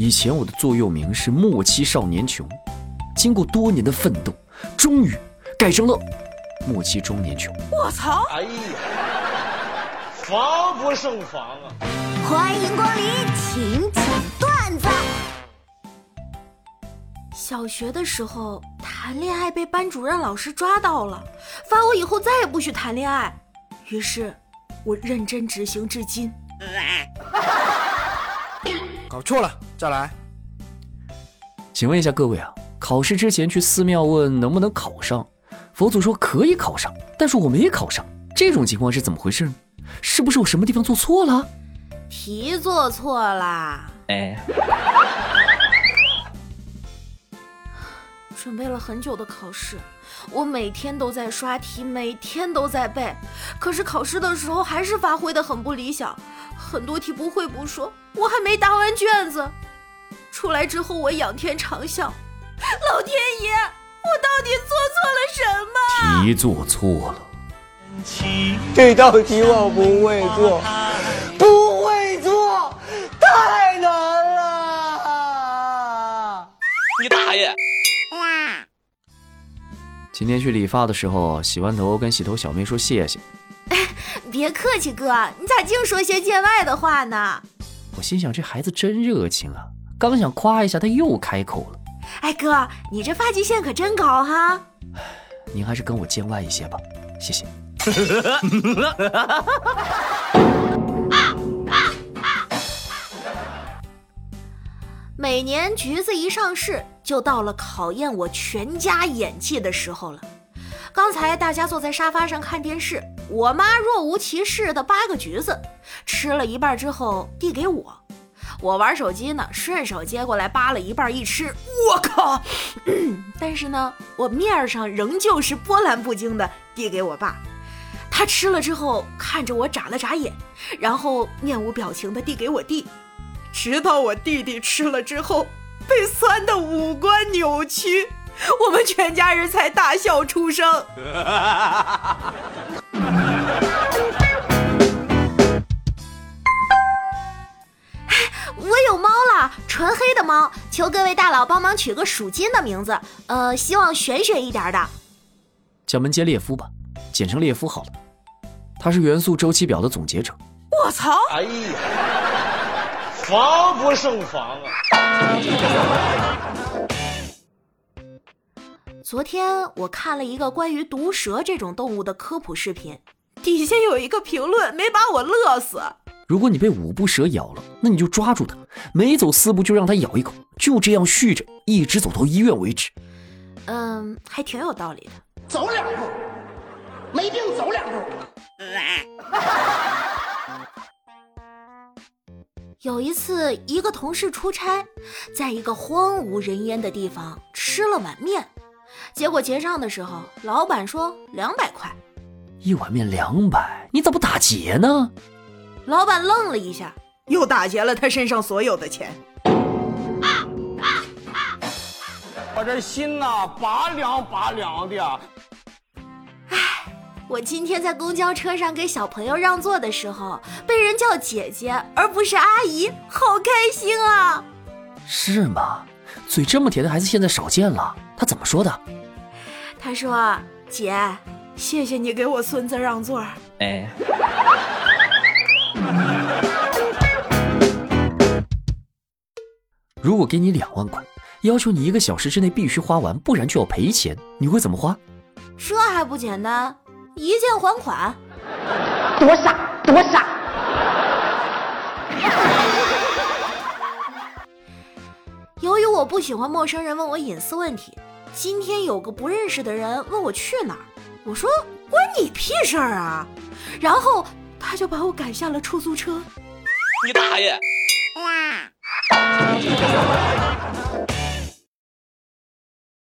以前我的座右铭是“莫欺少年穷”，经过多年的奋斗，终于改成了“莫欺中年穷”。我操！哎呀，防不胜防啊！欢迎光临请讲段子。小学的时候谈恋爱被班主任老师抓到了，罚我以后再也不许谈恋爱。于是，我认真执行至今。搞错了，再来。请问一下各位啊，考试之前去寺庙问能不能考上，佛祖说可以考上，但是我没考上，这种情况是怎么回事呢？是不是我什么地方做错了？题做错啦！哎，准备了很久的考试，我每天都在刷题，每天都在背，可是考试的时候还是发挥的很不理想，很多题不会不说，我还没答完卷子，出来之后我仰天长啸，老天爷，我到底做错了什么？题做错了。这道题我不会做，不会做，太难了。你大爷！今天去理发的时候，洗完头跟洗头小妹说谢谢，别客气，哥，你咋净说些见外的话呢？我心想这孩子真热情啊，刚想夸一下，他又开口了。哎，哥，你这发际线可真高哈！您还是跟我见外一些吧，谢谢。每年橘子一上市，就到了考验我全家演技的时候了。刚才大家坐在沙发上看电视，我妈若无其事的扒个橘子，吃了一半之后递给我，我玩手机呢，顺手接过来扒了一半一吃，我靠！但是呢，我面上仍旧是波澜不惊的递给我爸。他吃了之后看着我眨了眨眼，然后面无表情的递给我弟。直到我弟弟吃了之后，被酸的五官扭曲，我们全家人才大笑出声。求各位大佬帮忙取个属金的名字，呃，希望玄学一点的。叫门捷列夫吧，简称列夫好了。他是元素周期表的总结者。我操！哎呀，防不胜防啊！昨天我看了一个关于毒蛇这种动物的科普视频，底下有一个评论没把我乐死。如果你被五步蛇咬了，那你就抓住它，每走四步就让它咬一口，就这样续着，一直走到医院为止。嗯，还挺有道理的。走两步，没病走两步。有一次，一个同事出差，在一个荒无人烟的地方吃了碗面，结果结账的时候，老板说两百块，一碗面两百，你咋不打劫呢？老板愣了一下，又打劫了他身上所有的钱。我这心呐，拔凉拔凉的。我今天在公交车上给小朋友让座的时候，被人叫姐姐而不是阿姨，好开心啊！是吗？嘴这么甜的孩子现在少见了。他怎么说的？他说：“姐，谢谢你给我孙子让座。”哎。如果给你两万块，要求你一个小时之内必须花完，不然就要赔钱，你会怎么花？这还不简单，一键还款。多傻，多傻！由于我不喜欢陌生人问我隐私问题，今天有个不认识的人问我去哪儿，我说关你屁事儿啊！然后他就把我赶下了出租车。你大爷！